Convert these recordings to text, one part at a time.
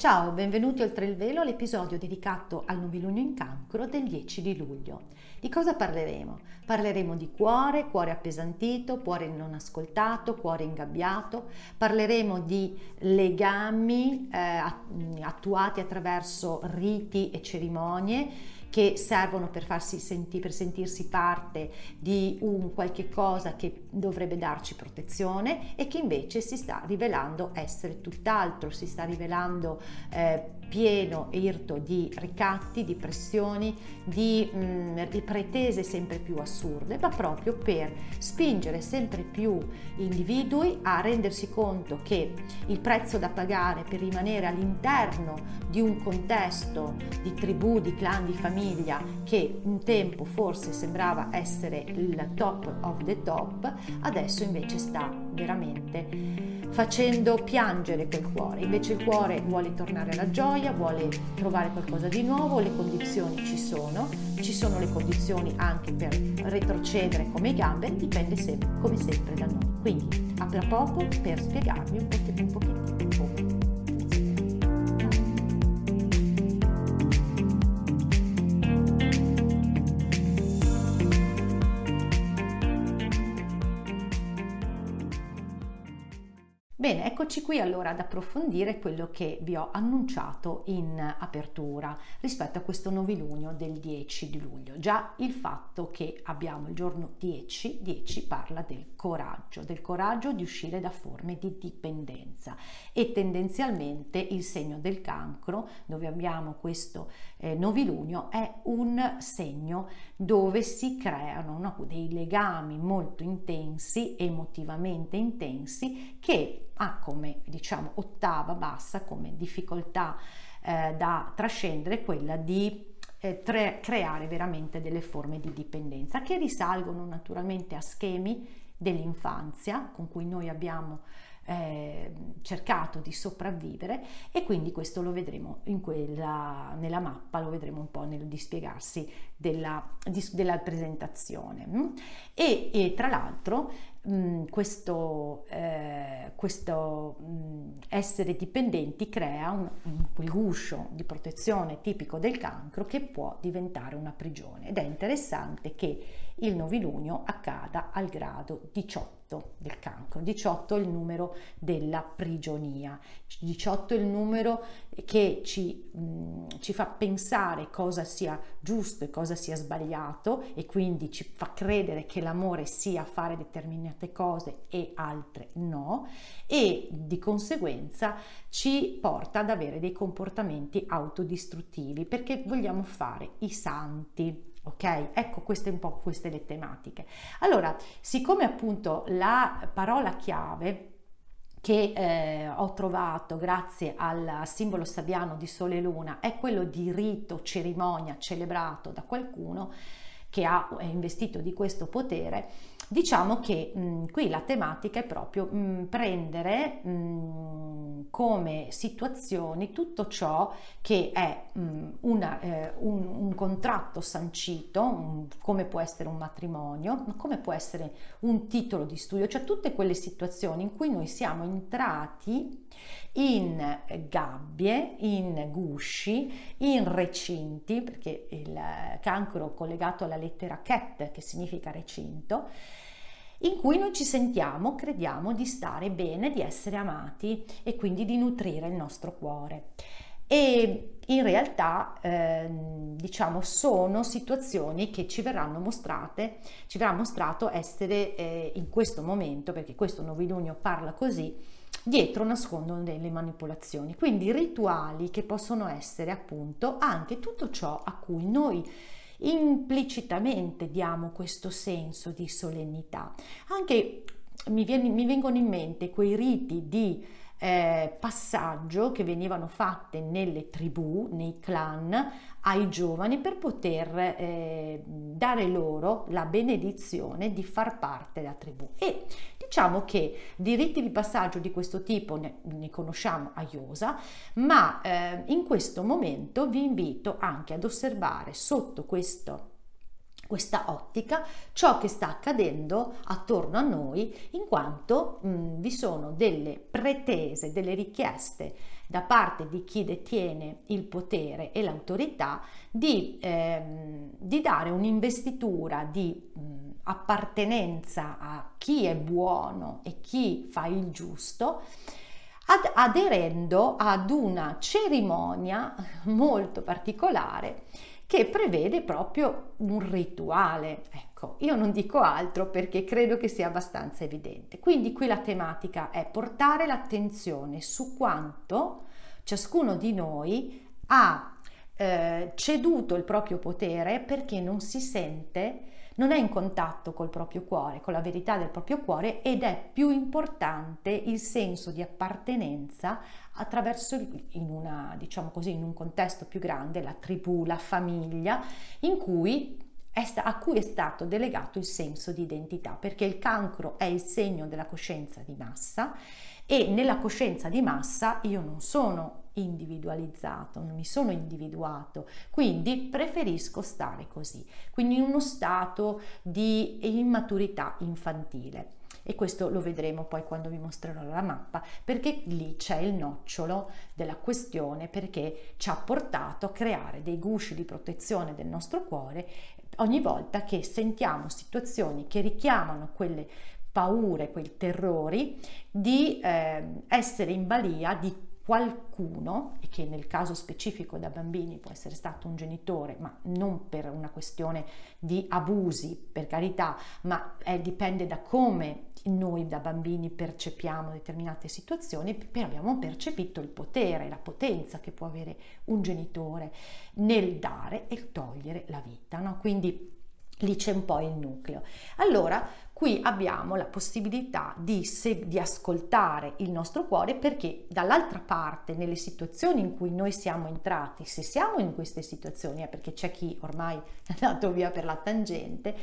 Ciao, benvenuti oltre il velo all'episodio dedicato al novilunio in cancro del 10 di luglio. Di cosa parleremo? Parleremo di cuore, cuore appesantito, cuore non ascoltato, cuore ingabbiato, parleremo di legami eh, attuati attraverso riti e cerimonie che servono per, farsi senti, per sentirsi parte di un qualche cosa che dovrebbe darci protezione e che invece si sta rivelando essere tutt'altro, si sta rivelando eh, pieno e irto di ricatti, di pressioni, di, mh, mm, di pretese sempre più assurde, ma proprio per spingere sempre più individui a rendersi conto che il prezzo da pagare per rimanere all'interno di un contesto di tribù, di clan, di famiglia che un tempo forse sembrava essere il top of the top, adesso invece sta veramente facendo piangere quel cuore. Invece il cuore vuole tornare alla gioia, vuole trovare qualcosa di nuovo, le condizioni ci sono, ci sono le condizioni anche per retrocedere come gambe, dipende sempre, come sempre da noi. Quindi a poco per spiegarvi un pochettino, Bene, eccoci qui allora ad approfondire quello che vi ho annunciato in apertura rispetto a questo novilunio del 10 di luglio. Già il fatto che abbiamo il giorno 10, 10 parla del coraggio, del coraggio di uscire da forme di dipendenza e tendenzialmente il segno del cancro, dove abbiamo questo eh, novilunio, è un segno dove si creano no, dei legami molto intensi, emotivamente intensi, che ha come diciamo ottava bassa, come difficoltà eh, da trascendere quella di eh, tre, creare veramente delle forme di dipendenza che risalgono naturalmente a schemi dell'infanzia con cui noi abbiamo eh, cercato di sopravvivere e quindi questo lo vedremo quella, nella mappa, lo vedremo un po' nel dispiegarsi della, della presentazione. Mm? E, e, tra l'altro mh, mm, questo, eh, questo mh, mm, essere dipendenti crea un, un, guscio di protezione tipico del cancro che può diventare una prigione ed è interessante che il novilunio accada al grado 18 del cancro. 18 è il numero della prigionia, 18 è il numero che ci, mh, ci, fa pensare cosa sia giusto e cosa sia sbagliato e quindi ci fa credere che l'amore sia fare determinate cose e altre no. E di conseguenza ci porta ad avere dei comportamenti autodistruttivi perché vogliamo fare i santi Ok, ecco queste un po' queste le tematiche. Allora, siccome appunto la parola chiave che eh, ho trovato grazie al simbolo sabbiano di Sole e Luna è quello di rito, cerimonia celebrato da qualcuno che ha è investito di questo potere, Diciamo che mh, qui la tematica è proprio mh, prendere mh, come situazioni tutto ciò che è una, eh, un, un, contratto sancito, un, come può essere un matrimonio, ma come può essere un titolo di studio, cioè tutte quelle situazioni in cui noi siamo entrati in gabbie, in gusci, in recinti, perché il cancro collegato alla lettera ket, che significa recinto, in cui noi ci sentiamo, crediamo di stare bene, di essere amati e quindi di nutrire il nostro cuore. E in realtà, eh, diciamo, sono situazioni che ci verranno mostrate, ci verrà mostrato essere eh, in questo momento, perché questo novilunio parla così, dietro nascondono delle manipolazioni. Quindi rituali che possono essere appunto anche tutto ciò a cui noi implicitamente diamo questo senso di solennità. Anche mi, viene, mi vengono in mente quei riti di eh, passaggio che venivano fatte nelle tribù, nei clan, ai giovani per poter eh, dare loro la benedizione di far parte della tribù. E diciamo che di riti di passaggio di questo tipo ne, ne conosciamo a Iosa, ma eh, in questo momento vi invito anche ad osservare sotto questo questa ottica ciò che sta accadendo attorno a noi in quanto mh, vi sono delle pretese, delle richieste da parte di chi detiene il potere e l'autorità di, ehm, di dare un'investitura di mh, appartenenza a chi è buono e chi fa il giusto ad, aderendo ad una cerimonia molto particolare che prevede proprio un rituale. Ecco, io non dico altro perché credo che sia abbastanza evidente. Quindi qui la tematica è portare l'attenzione su quanto ciascuno di noi ha eh, ceduto il proprio potere perché non si sente non è in contatto col proprio cuore, con la verità del proprio cuore ed è più importante il senso di appartenenza attraverso in una diciamo così in un contesto più grande la tribù, la famiglia in cui a cui è stato delegato il senso di identità, perché il cancro è il segno della coscienza di massa e nella coscienza di massa io non sono individualizzato, non mi sono individuato, quindi preferisco stare così, quindi in uno stato di immaturità infantile. E questo lo vedremo poi quando vi mostrerò la mappa, perché lì c'è il nocciolo della questione, perché ci ha portato a creare dei gusci di protezione del nostro cuore ogni volta che sentiamo situazioni che richiamano quelle paure, quei terrori di eh, essere in balia di qualcuno, e che nel caso specifico da bambini può essere stato un genitore, ma non per una questione di abusi, per carità, ma è, dipende da come noi da bambini percepiamo determinate situazioni, però abbiamo percepito il potere, la potenza che può avere un genitore nel dare e togliere la vita. No? Quindi lì c'è un po' il nucleo. Allora, qui abbiamo la possibilità di, se, di, ascoltare il nostro cuore perché dall'altra parte, nelle situazioni in cui noi siamo entrati, se siamo in queste situazioni, è perché c'è chi ormai è andato via per la tangente,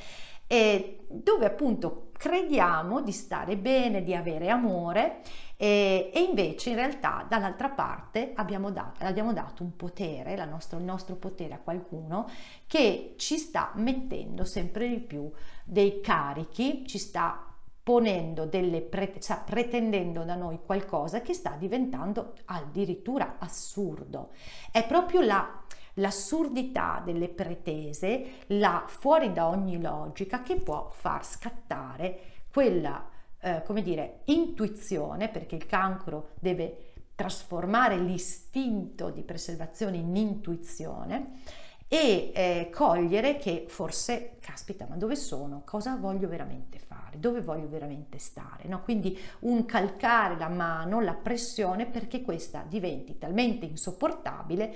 e dove appunto crediamo di stare bene, di avere amore e, e invece in realtà dall'altra parte abbiamo dato, abbiamo dato un potere, nostra, il nostro potere a qualcuno che ci sta mettendo sempre di più dei carichi, ci sta ponendo delle pre- cioè pretendendo da noi qualcosa che sta diventando addirittura assurdo. È proprio la l'assurdità delle pretese, la fuori da ogni logica che può far scattare quella, eh, come dire, intuizione, perché il cancro deve trasformare l'istinto di preservazione in intuizione e eh, cogliere che forse, caspita, ma dove sono? Cosa voglio veramente fare? Dove voglio veramente stare? No? Quindi un calcare la mano, la pressione perché questa diventi talmente insopportabile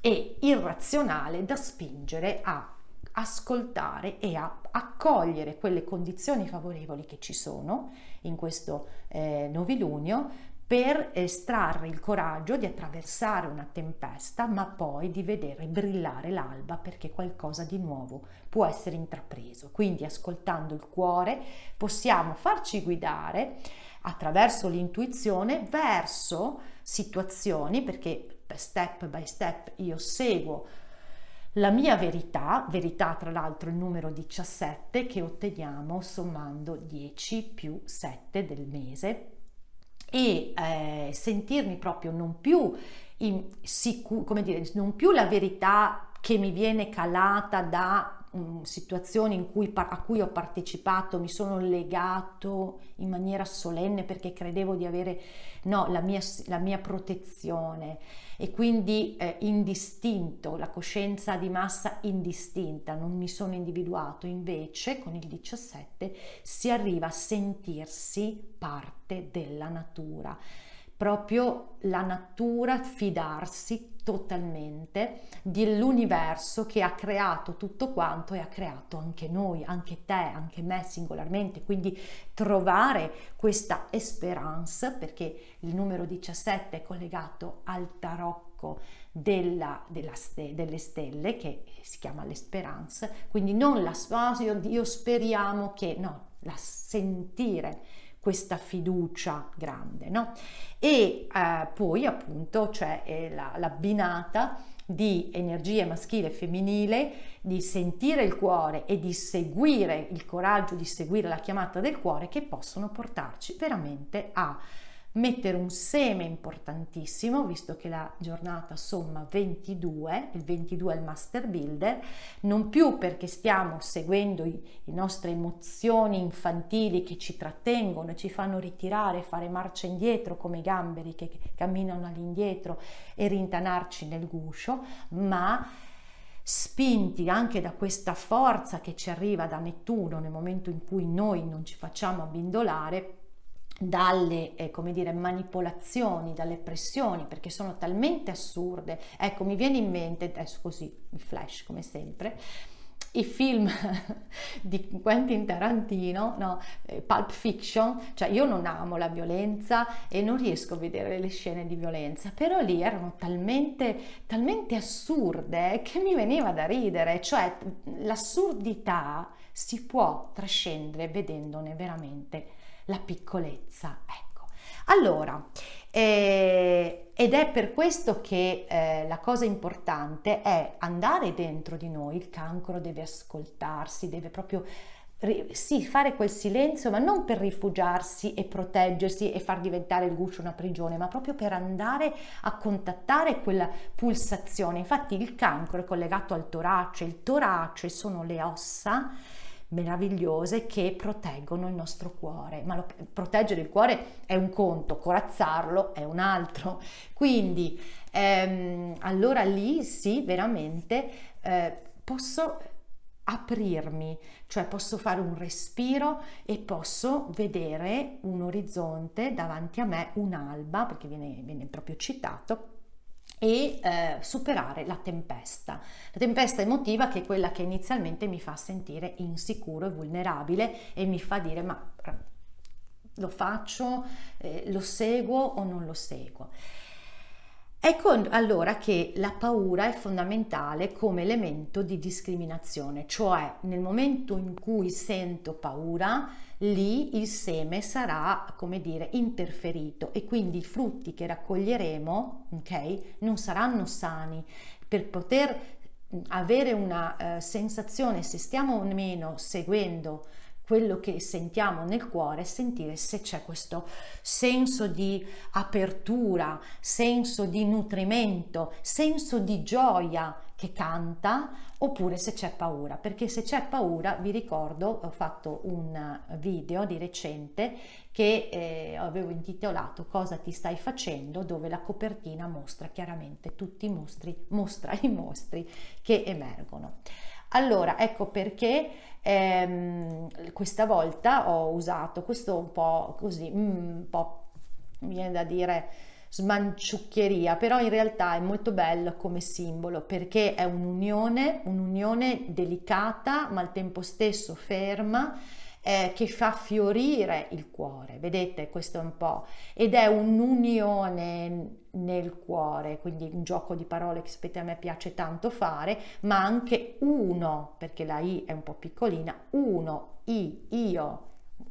e irrazionale da spingere a ascoltare e a accogliere quelle condizioni favorevoli che ci sono in questo eh, novilunio per estrarre il coraggio di attraversare una tempesta, ma poi di vedere brillare l'alba perché qualcosa di nuovo può essere intrapreso. Quindi ascoltando il cuore possiamo farci guidare attraverso l'intuizione verso situazioni perché step by step io seguo la mia verità, verità tra l'altro il numero 17 che otteniamo sommando 10 più 7 del mese. E eh, sentirmi proprio non più in sicuro, come dire, non più la verità che mi viene calata da um, situazioni cui, a cui ho partecipato, mi sono legato in maniera solenne perché credevo di avere no, la, mia, la mia protezione. E quindi eh, indistinto, la coscienza di massa indistinta, non mi sono individuato, invece con il 17 si arriva a sentirsi parte della natura. Proprio la natura, fidarsi totalmente dell'universo che ha creato tutto quanto e ha creato anche noi, anche te, anche me singolarmente. Quindi trovare questa esperanza, perché il numero 17 è collegato al tarocco della, della ste, delle stelle che si chiama l'esperanza, quindi non la spazio, io speriamo che no, la sentire questa fiducia grande, no? E eh, poi appunto c'è eh, la, l'abbinata di energia maschile e femminile, di sentire il cuore e di seguire il coraggio di seguire la chiamata del cuore che possono portarci veramente a mettere un seme importantissimo, visto che la giornata somma 22, il 22 è il master builder, non più perché stiamo seguendo le nostre emozioni infantili che ci trattengono ci fanno ritirare, fare marcia indietro come i gamberi che camminano all'indietro e rintanarci nel guscio, ma spinti anche da questa forza che ci arriva da Nettuno nel momento in cui noi non ci facciamo abbindolare, dalle eh, come dire, manipolazioni, dalle pressioni, perché sono talmente assurde. Ecco, mi viene in mente, adesso così, il flash come sempre, i film di Quentin Tarantino, no, eh, Pulp Fiction, cioè io non amo la violenza e non riesco a vedere le scene di violenza, però lì erano talmente, talmente assurde che mi veniva da ridere, cioè l'assurdità si può trascendere vedendone veramente la piccolezza. Ecco. Allora, eh, ed è per questo che eh, la cosa importante è andare dentro di noi, il cancro deve ascoltarsi, deve proprio sì, fare quel silenzio, ma non per rifugiarsi e proteggersi e far diventare il guscio una prigione, ma proprio per andare a contattare quella pulsazione. Infatti il cancro è collegato al torace, il torace sono le ossa meravigliose che proteggono il nostro cuore, ma lo, proteggere il cuore è un conto, corazzarlo è un altro. Quindi ehm, allora lì sì, veramente eh, posso aprirmi, cioè posso fare un respiro e posso vedere un orizzonte davanti a me, un'alba, perché viene, viene proprio citato, e eh, superare la tempesta. La tempesta emotiva che è quella che inizialmente mi fa sentire insicuro e vulnerabile e mi fa dire ma lo faccio, eh, lo seguo o non lo seguo. Ecco allora che la paura è fondamentale come elemento di discriminazione, cioè nel momento in cui sento paura, lì il seme sarà, come dire, interferito e quindi i frutti che raccoglieremo, ok, non saranno sani. Per poter avere una eh, sensazione, se stiamo o meno seguendo quello che sentiamo nel cuore, sentire se c'è questo senso di apertura, senso di nutrimento, senso di gioia che canta oppure se c'è paura, perché se c'è paura, vi ricordo, ho fatto un video di recente che eh, avevo intitolato Cosa ti stai facendo, dove la copertina mostra chiaramente tutti i mostri, mostra i mostri che emergono. Allora, ecco perché ehm, questa volta ho usato questo un po' così, mm, un po' mi viene da dire smanciucchieria, però in realtà è molto bello come simbolo perché è un'unione, un'unione delicata ma al tempo stesso ferma eh, che fa fiorire il cuore, vedete questo è un po' ed è un'unione nel cuore, quindi un gioco di parole che sapete a me piace tanto fare, ma anche uno, perché la I è un po' piccolina, uno, I, io,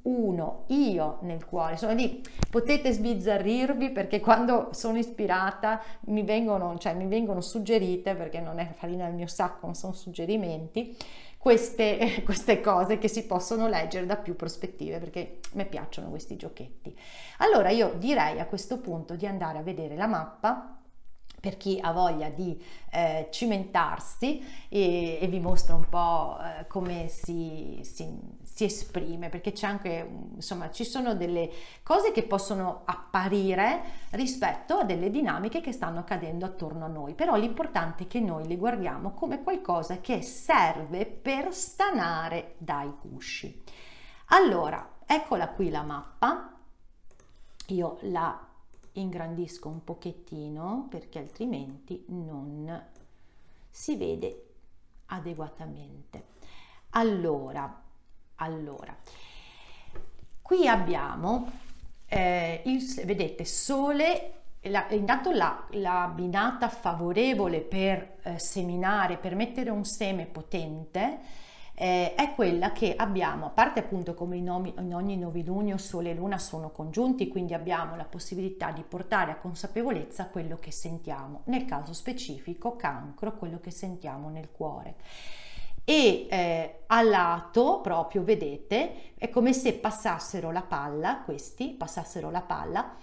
uno, io nel cuore. Sono lì, potete sbizzarrirvi perché quando sono ispirata mi vengono, cioè, mi vengono suggerite, perché non è farina del mio sacco, ma sono suggerimenti, queste, queste cose che si possono leggere da più prospettive perché mi piacciono questi giochetti. Allora io direi a questo punto di andare a vedere la mappa per chi ha voglia di eh, cimentarsi e, e, vi mostro un po' eh, come si, si, si, esprime, perché c'è anche, insomma, ci sono delle cose che possono apparire rispetto a delle dinamiche che stanno accadendo attorno a noi, però l'importante è che noi le guardiamo come qualcosa che serve per stanare dai cusci. Allora, eccola qui la mappa, io la ingrandisco un pochettino perché altrimenti non si vede adeguatamente. Allora, allora, qui abbiamo eh, il, vedete, sole la, intanto la, la, binata favorevole per eh, seminare, per mettere un seme potente, eh, è quella che abbiamo, a parte appunto come in, nomi, in ogni novilunio Sole e Luna sono congiunti, quindi abbiamo la possibilità di portare a consapevolezza quello che sentiamo, nel caso specifico cancro, quello che sentiamo nel cuore e eh, a lato proprio vedete è come se passassero la palla questi passassero la palla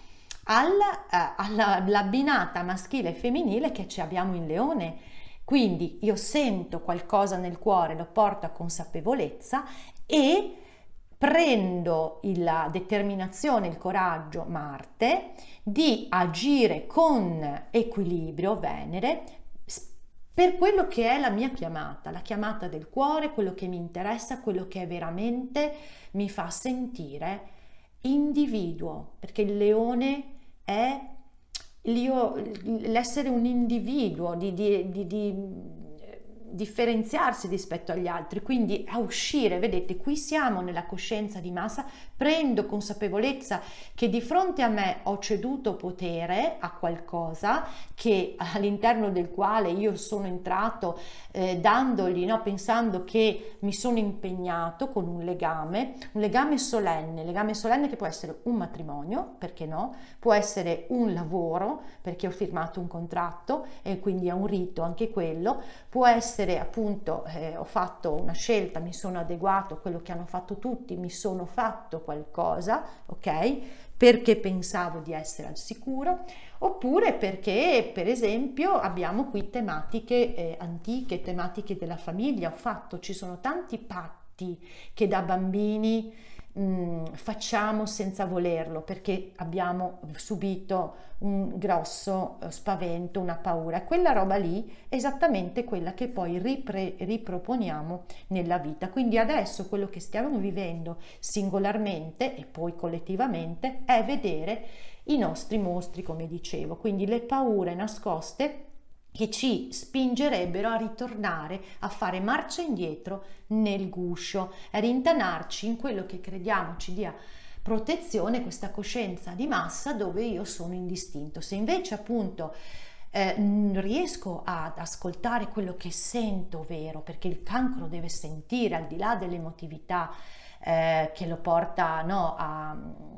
alla, eh, alla, alla maschile e femminile che ci abbiamo in leone. Quindi io sento qualcosa nel cuore, lo porto a consapevolezza e prendo la determinazione, il coraggio, Marte, di agire con equilibrio, Venere, per quello che è la mia chiamata, la chiamata del cuore, quello che mi interessa, quello che veramente mi fa sentire individuo, perché il leone è l'essere un individuo, di, di, di, di differenziarsi rispetto agli altri, quindi a uscire, vedete, qui siamo nella coscienza di massa, prendo consapevolezza che di fronte a me ho ceduto potere a qualcosa che all'interno del quale io sono entrato eh, dandogli, no, pensando che mi sono impegnato con un legame, un legame solenne, legame solenne che può essere un matrimonio, perché no, può essere un lavoro, perché ho firmato un contratto e quindi è un rito anche quello, può essere appunto, eh, ho fatto una scelta, mi sono adeguato a quello che hanno fatto tutti, mi sono fatto qualcosa, ok? Perché pensavo di essere al sicuro, oppure perché per esempio abbiamo qui tematiche eh, antiche, tematiche della famiglia, ho fatto, ci sono tanti patti che da bambini mh, mm, facciamo senza volerlo perché abbiamo subito un grosso eh, spavento, una paura. Quella roba lì è esattamente quella che poi ripre, riproponiamo nella vita. Quindi adesso quello che stiamo vivendo singolarmente e poi collettivamente è vedere i nostri mostri, come dicevo, quindi le paure nascoste che ci spingerebbero a ritornare a fare marcia indietro nel guscio, a rintanarci in quello che crediamo ci dia protezione, questa coscienza di massa dove io sono indistinto. Se invece appunto eh, riesco ad ascoltare quello che sento vero, perché il cancro deve sentire al di là dell'emotività eh, che lo porta no, a,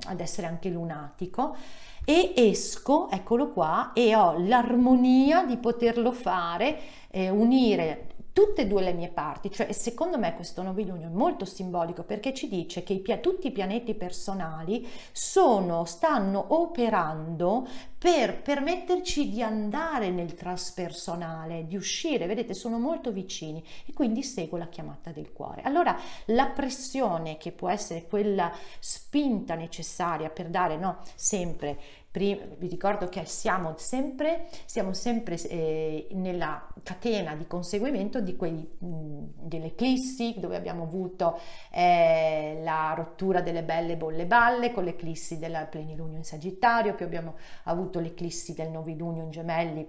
ad essere anche lunatico, e esco, eccolo qua, e ho l'armonia di poterlo fare, eh, unire tutte e due le mie parti, cioè secondo me questo novilunio è molto simbolico perché ci dice che i, tutti i pianeti personali sono, stanno operando per permetterci di andare nel transpersonale, di uscire, vedete sono molto vicini e quindi seguo la chiamata del cuore. Allora la pressione che può essere quella spinta necessaria per dare no, sempre Prima, vi ricordo che siamo sempre, siamo sempre eh, nella catena di conseguimento di quei, mh, delle eclissi dove abbiamo avuto eh, la rottura delle belle bolle balle con l'eclissi del plenilunio in Sagittario, poi abbiamo avuto l'eclissi del novilunio in Gemelli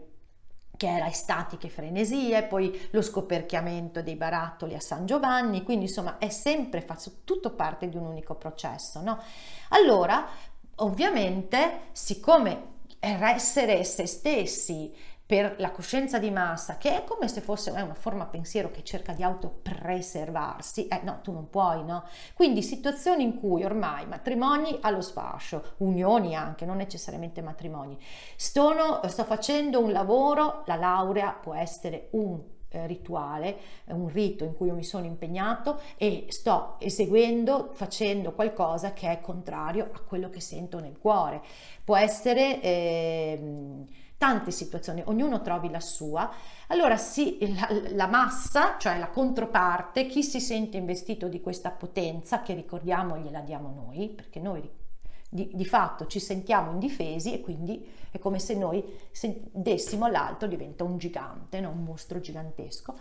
che era estatiche frenesie, poi lo scoperchiamento dei barattoli a San Giovanni, quindi insomma è sempre fatto tutto parte di un unico processo, no? Allora Ovviamente, siccome essere se stessi per la coscienza di massa, che è come se fosse una forma pensiero che cerca di autopreservarsi, eh no, tu non puoi, no? Quindi situazioni in cui ormai matrimoni allo sfascio, unioni anche, non necessariamente matrimoni, sto, sto facendo un lavoro, la laurea può essere un rituale, un rito in cui io mi sono impegnato e sto eseguendo, facendo qualcosa che è contrario a quello che sento nel cuore. Può essere eh, tante situazioni, ognuno trovi la sua. Allora sì, la, la, massa, cioè la controparte, chi si sente investito di questa potenza, che ricordiamo gliela diamo noi, perché noi di, di, fatto ci sentiamo indifesi e quindi è come se noi dessimo all'altro, diventa un gigante, no? un mostro gigantesco.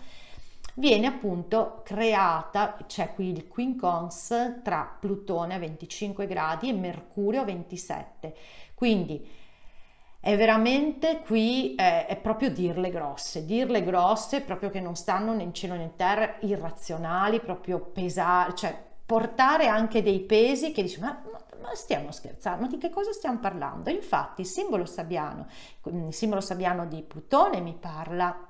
Viene appunto creata, c'è qui il quincons tra Plutone a 25 gradi e Mercurio a 27. Quindi è veramente qui eh, è proprio dirle grosse, dirle grosse proprio che non stanno né in cielo né in terra, irrazionali, proprio pesare, cioè portare anche dei pesi che dici ma, ma, ma, stiamo scherzando, ma di che cosa stiamo parlando? Infatti il simbolo sabbiano, il simbolo sabbiano di Plutone mi parla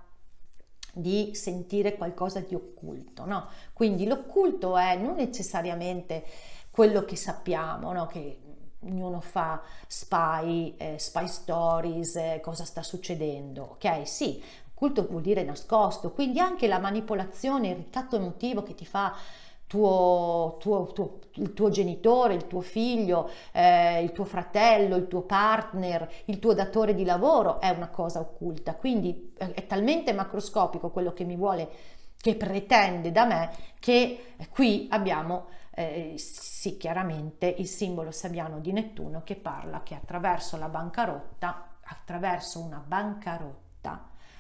di sentire qualcosa di occulto, no? Quindi l'occulto è non necessariamente quello che sappiamo, no? Che ognuno fa spy, eh, spy stories, eh, cosa sta succedendo, ok? Sì, occulto vuol dire nascosto, quindi anche la manipolazione, il ricatto emotivo che ti fa tuo, tuo, tuo, il tuo genitore, il tuo figlio, eh, il tuo fratello, il tuo partner, il tuo datore di lavoro è una cosa occulta. Quindi è talmente macroscopico quello che mi vuole, che pretende da me, che qui abbiamo eh, sì chiaramente il simbolo sabiano di Nettuno che parla che attraverso la bancarotta, attraverso una bancarotta,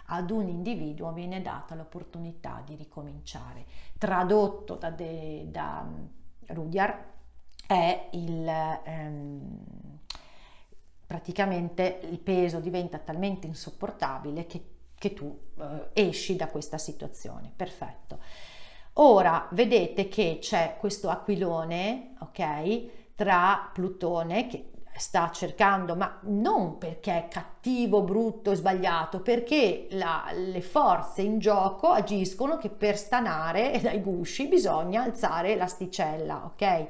ad un individuo viene data l'opportunità di ricominciare. Tradotto da, de, da mm, Rudyard è il... Ehm, praticamente il peso diventa talmente insopportabile che, che tu eh, esci da questa situazione. Perfetto. Ora vedete che c'è questo aquilone, ok, tra Plutone che sta cercando, ma non perché è cattivo, brutto, sbagliato, perché la, le forze in gioco agiscono che per stanare dai gusci bisogna alzare l'asticella, ok?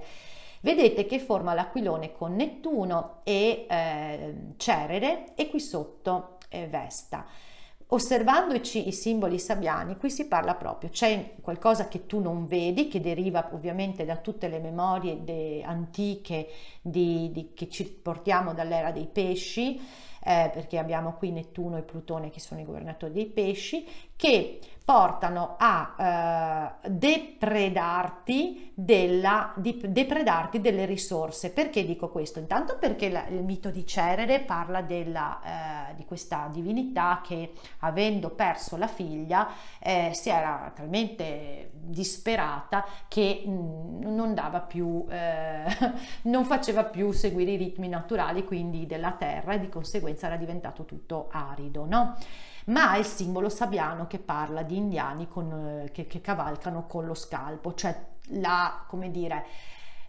Vedete che forma l'aquilone con Nettuno e eh, Cerere e qui sotto eh, Vesta. Osservando i, i, simboli sabbiani, qui si parla proprio, c'è qualcosa che tu non vedi, che deriva ovviamente da tutte le memorie de, antiche di, di, che ci portiamo dall'era dei pesci, eh, perché abbiamo qui Nettuno e Plutone che sono i governatori dei pesci, che portano a eh, depredarti, della, di, depredarti delle risorse. Perché dico questo? Intanto perché la, il mito di Cerere parla della, eh, di questa divinità che avendo perso la figlia eh, si era talmente disperata che mh, mm, non dava più, eh, non faceva più seguire i ritmi naturali quindi della terra e di conseguenza era diventato tutto arido, no? Ma ha il simbolo sabbiano che parla di indiani con, eh, che, che cavalcano con lo scalpo, cioè la, come dire,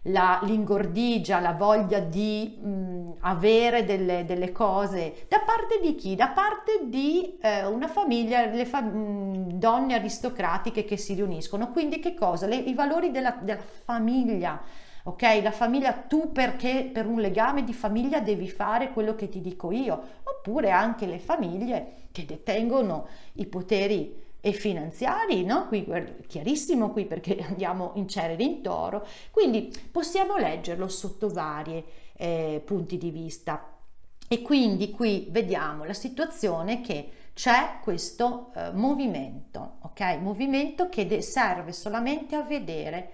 la, l'ingordigia, la voglia di mh, avere delle, delle, cose da parte di chi? Da parte di eh, una famiglia, le fa- mh, donne aristocratiche che si riuniscono. Quindi che cosa? Le, I valori della, della famiglia. Ok, la famiglia tu perché per un legame di famiglia devi fare quello che ti dico io, oppure anche le famiglie che detengono i poteri e finanziari, no? Qui chiarissimo qui perché andiamo in Cerere in Toro, quindi possiamo leggerlo sotto vari eh, punti di vista. E quindi qui vediamo la situazione che c'è questo eh, movimento, ok? Movimento che serve solamente a vedere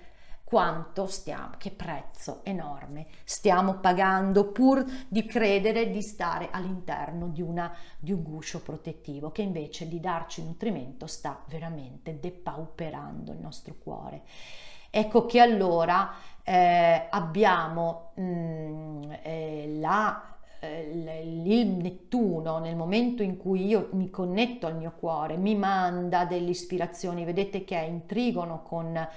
quanto stiamo, che prezzo enorme stiamo pagando pur di credere di stare all'interno di, una, di un guscio protettivo che invece di darci nutrimento sta veramente depauperando il nostro cuore. Ecco che allora eh, abbiamo mh, mm, eh, la eh, il Nettuno nel momento in cui io mi connetto al mio cuore mi manda delle ispirazioni vedete che è in trigono con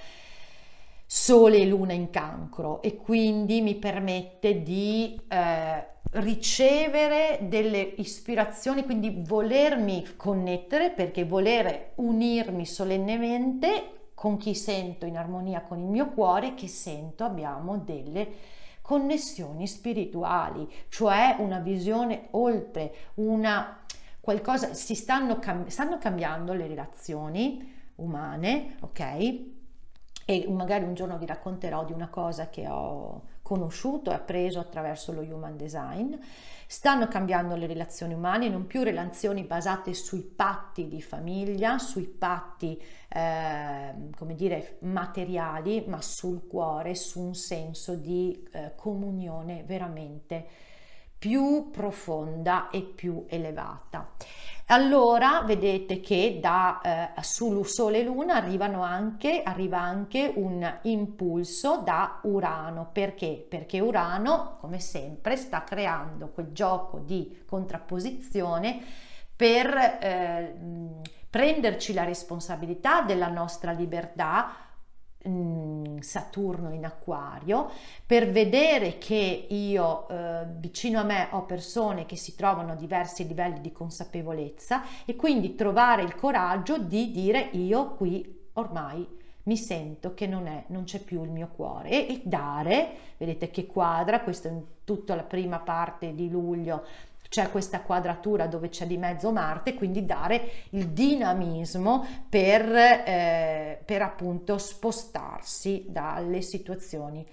Sole e Luna in cancro e quindi mi permette di eh, ricevere delle ispirazioni, quindi volermi connettere perché volere unirmi solennemente con chi sento in armonia con il mio cuore, che sento abbiamo delle connessioni spirituali, cioè una visione oltre, una qualcosa, si stanno, stanno cambiando le relazioni umane, ok? E magari un giorno vi racconterò di una cosa che ho conosciuto e appreso attraverso lo human design. Stanno cambiando le relazioni umane, non più relazioni basate sui patti di famiglia, sui patti, eh, come dire, materiali, ma sul cuore, su un senso di eh, comunione veramente più profonda e più elevata. Allora vedete che da eh, sul Sole e Luna anche, arriva anche un impulso da Urano. Perché? Perché Urano, come sempre, sta creando quel gioco di contrapposizione per eh, prenderci la responsabilità della nostra libertà Mm, Saturno in acquario per vedere che io eh, vicino a me ho persone che si trovano a diversi livelli di consapevolezza e quindi trovare il coraggio di dire io qui ormai mi sento che non, è, non c'è più il mio cuore. E, e dare, vedete che quadra, questo è in tutta la prima parte di luglio c'è questa quadratura dove c'è di mezzo Marte, quindi dare il dinamismo per, eh, per appunto spostarsi dalle situazioni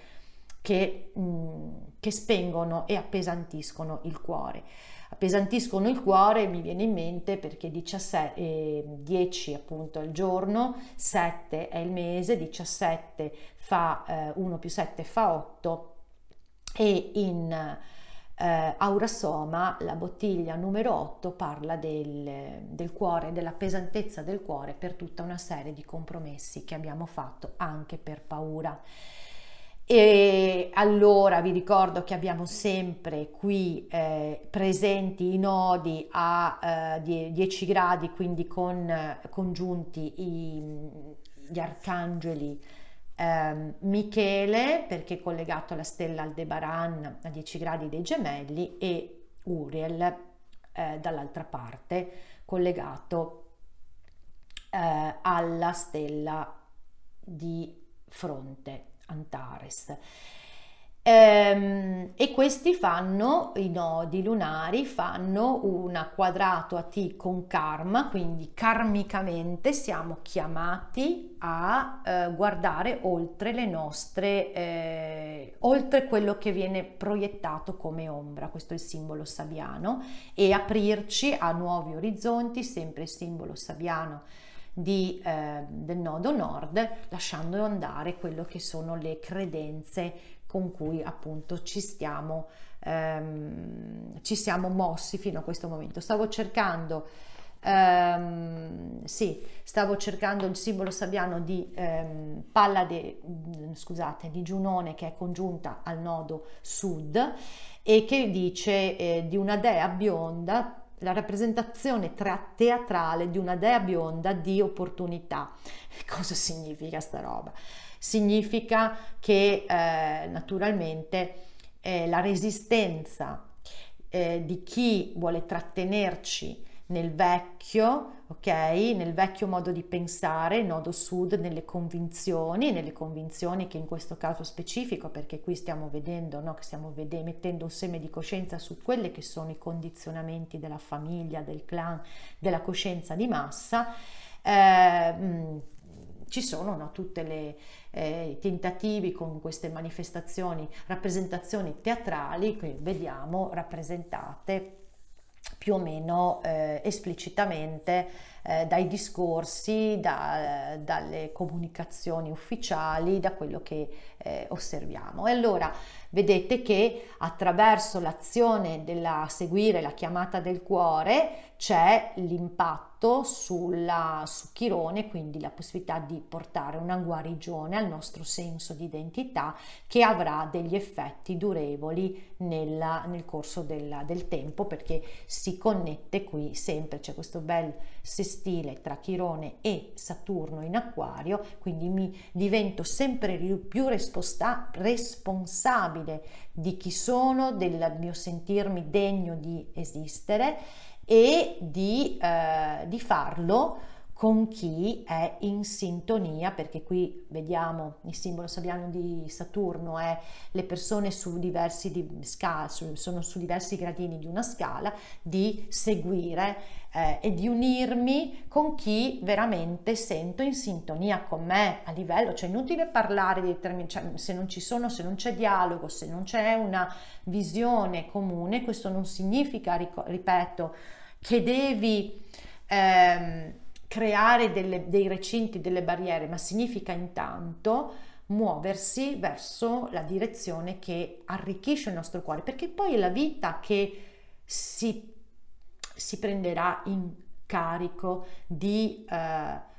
che, mh, che spengono e appesantiscono il cuore. Appesantiscono il cuore mi viene in mente perché 17, eh, 10 appunto il giorno, 7 è il mese, 17 fa eh, 1 più 7 fa 8 e in eh, Aura Soma, la bottiglia numero 8, parla del, del cuore, della pesantezza del cuore per tutta una serie di compromessi che abbiamo fatto anche per paura. E allora vi ricordo che abbiamo sempre qui eh, presenti i nodi a eh, 10 gradi, quindi con eh, congiunti i, gli arcangeli eh, Michele perché è collegato alla stella Aldebaran a 10 gradi dei gemelli e Uriel eh, dall'altra parte collegato eh, alla stella di fronte Antares. Ehm, e questi fanno, i nodi lunari fanno un quadrato a T con karma, quindi karmicamente siamo chiamati a eh, guardare oltre le nostre, eh, oltre quello che viene proiettato come ombra, questo è il simbolo sabiano, e aprirci a nuovi orizzonti, sempre il simbolo sabiano di, eh, del nodo nord, lasciando andare quello che sono le credenze con cui appunto ci stiamo, ehm, ci siamo mossi fino a questo momento. Stavo cercando, ehm, sì, stavo cercando il simbolo sabiano di ehm, Pallade, mm, scusate, di Giunone che è congiunta al nodo sud e che dice eh, di una dea bionda la rappresentazione teatrale di una dea bionda di opportunità. Cosa significa sta roba? Significa che eh, naturalmente eh, la resistenza eh, di chi vuole trattenerci nel vecchio, ok? Nel vecchio modo di pensare, nodo sud, nelle convinzioni, nelle convinzioni che in questo caso specifico, perché qui stiamo vedendo, no? che stiamo vede- mettendo un seme di coscienza su quelli che sono i condizionamenti della famiglia, del clan, della coscienza di massa, eh, ci sono no, tutti eh, i tentativi con queste manifestazioni, rappresentazioni teatrali che vediamo rappresentate più o meno eh, esplicitamente eh, dai discorsi, da, dalle comunicazioni ufficiali, da quello che eh, osserviamo. E allora vedete che attraverso l'azione della seguire la chiamata del cuore c'è l'impatto sulla, su Chirone, quindi la possibilità di portare una guarigione al nostro senso di identità che avrà degli effetti durevoli nella, nel corso della, del tempo perché si connette qui sempre, c'è questo bel sestile tra Chirone e Saturno in acquario, quindi mi divento sempre più resposta, responsabile di chi sono, del mio sentirmi degno di esistere e di, eh, di farlo con chi è in sintonia, perché qui vediamo il simbolo sabiano di Saturno è le persone su diversi di scala, sono su diversi gradini di una scala, di seguire eh, e di unirmi con chi veramente sento in sintonia con me a livello, cioè inutile parlare di determinati, cioè, se non ci sono, se non c'è dialogo, se non c'è una visione comune, questo non significa, ripeto, che devi... Ehm, creare delle, dei recinti, delle barriere, ma significa intanto muoversi verso la direzione che arricchisce il nostro cuore, perché poi è la vita che si, si prenderà in carico di eh,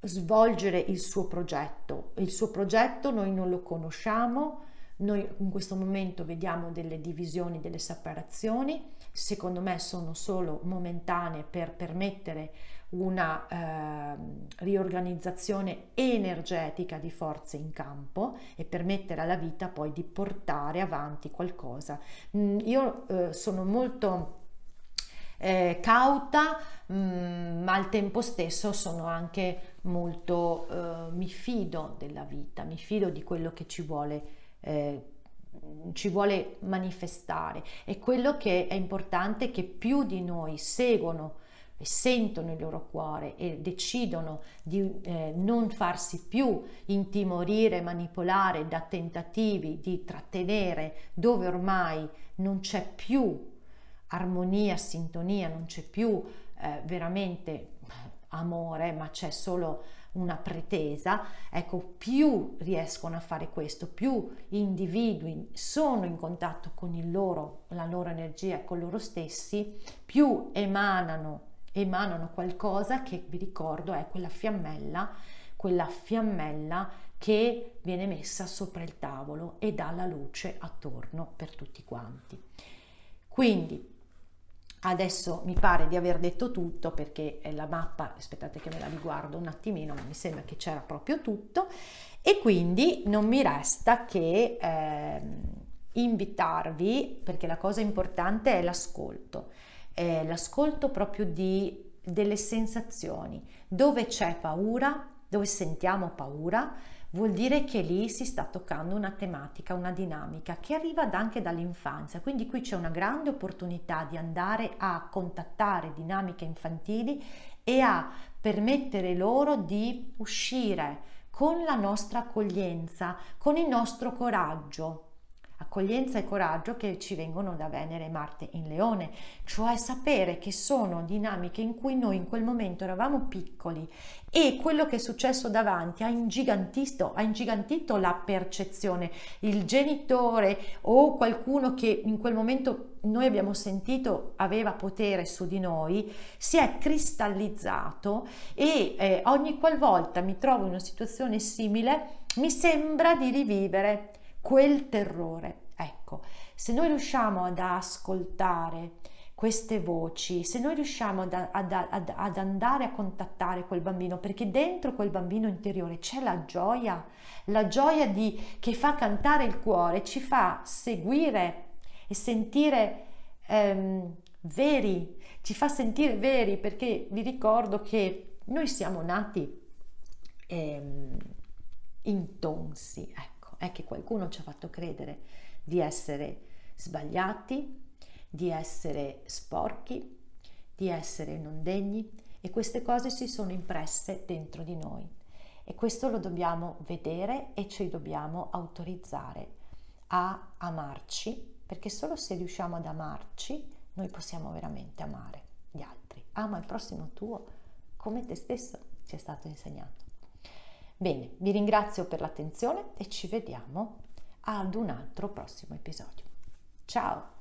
svolgere il suo progetto. Il suo progetto noi non lo conosciamo, noi in questo momento vediamo delle divisioni, delle separazioni, secondo me sono solo momentanee per permettere una eh, riorganizzazione energetica di forze in campo e permettere alla vita poi di portare avanti qualcosa. Mm, io eh, sono molto eh, cauta, mh, mm, ma al tempo stesso sono anche molto, eh, mi fido della vita, mi fido di quello che ci vuole. Eh, ci vuole manifestare e quello che è importante è che più di noi seguono e sentono il loro cuore e decidono di eh, non farsi più intimorire, manipolare da tentativi di trattenere dove ormai non c'è più armonia, sintonia, non c'è più eh, veramente amore, ma c'è solo una pretesa, ecco, più riescono a fare questo, più individui sono in contatto con il loro, la loro energia, con loro stessi, più emanano, emanano qualcosa che vi ricordo è quella fiammella, quella fiammella che viene messa sopra il tavolo e dà la luce attorno per tutti quanti. Quindi Adesso mi pare di aver detto tutto perché la mappa, aspettate che me la riguardo un attimino, ma mi sembra che c'era proprio tutto e quindi non mi resta che eh, invitarvi, perché la cosa importante è l'ascolto, eh, l'ascolto proprio di, delle sensazioni, dove c'è paura, dove sentiamo paura, vuol dire che lì si sta toccando una tematica, una dinamica che arriva anche dall'infanzia, quindi qui c'è una grande opportunità di andare a contattare dinamiche infantili e a permettere loro di uscire con la nostra accoglienza, con il nostro coraggio, accoglienza e coraggio che ci vengono da Venere e Marte in Leone, cioè sapere che sono dinamiche in cui noi in quel momento eravamo piccoli e quello che è successo davanti ha ingigantito, ha ingigantito la percezione. Il genitore o qualcuno che in quel momento noi abbiamo sentito aveva potere su di noi si è cristallizzato e eh, ogni qualvolta mi trovo in una situazione simile mi sembra di rivivere quel terrore. Ecco, se noi riusciamo ad ascoltare queste voci, se noi riusciamo ad, ad, ad, ad, andare a contattare quel bambino, perché dentro quel bambino interiore c'è la gioia, la gioia di, che fa cantare il cuore, ci fa seguire e sentire ehm, veri, ci fa sentire veri, perché vi ricordo che noi siamo nati ehm, intonsi, ecco è che qualcuno ci ha fatto credere di essere sbagliati, di essere sporchi, di essere non degni e queste cose si sono impresse dentro di noi e questo lo dobbiamo vedere e ci dobbiamo autorizzare a amarci perché solo se riusciamo ad amarci noi possiamo veramente amare gli altri. Ama il prossimo tuo come te stesso ci è stato insegnato. Bene, vi ringrazio per l'attenzione e ci vediamo ad un altro prossimo episodio. Ciao!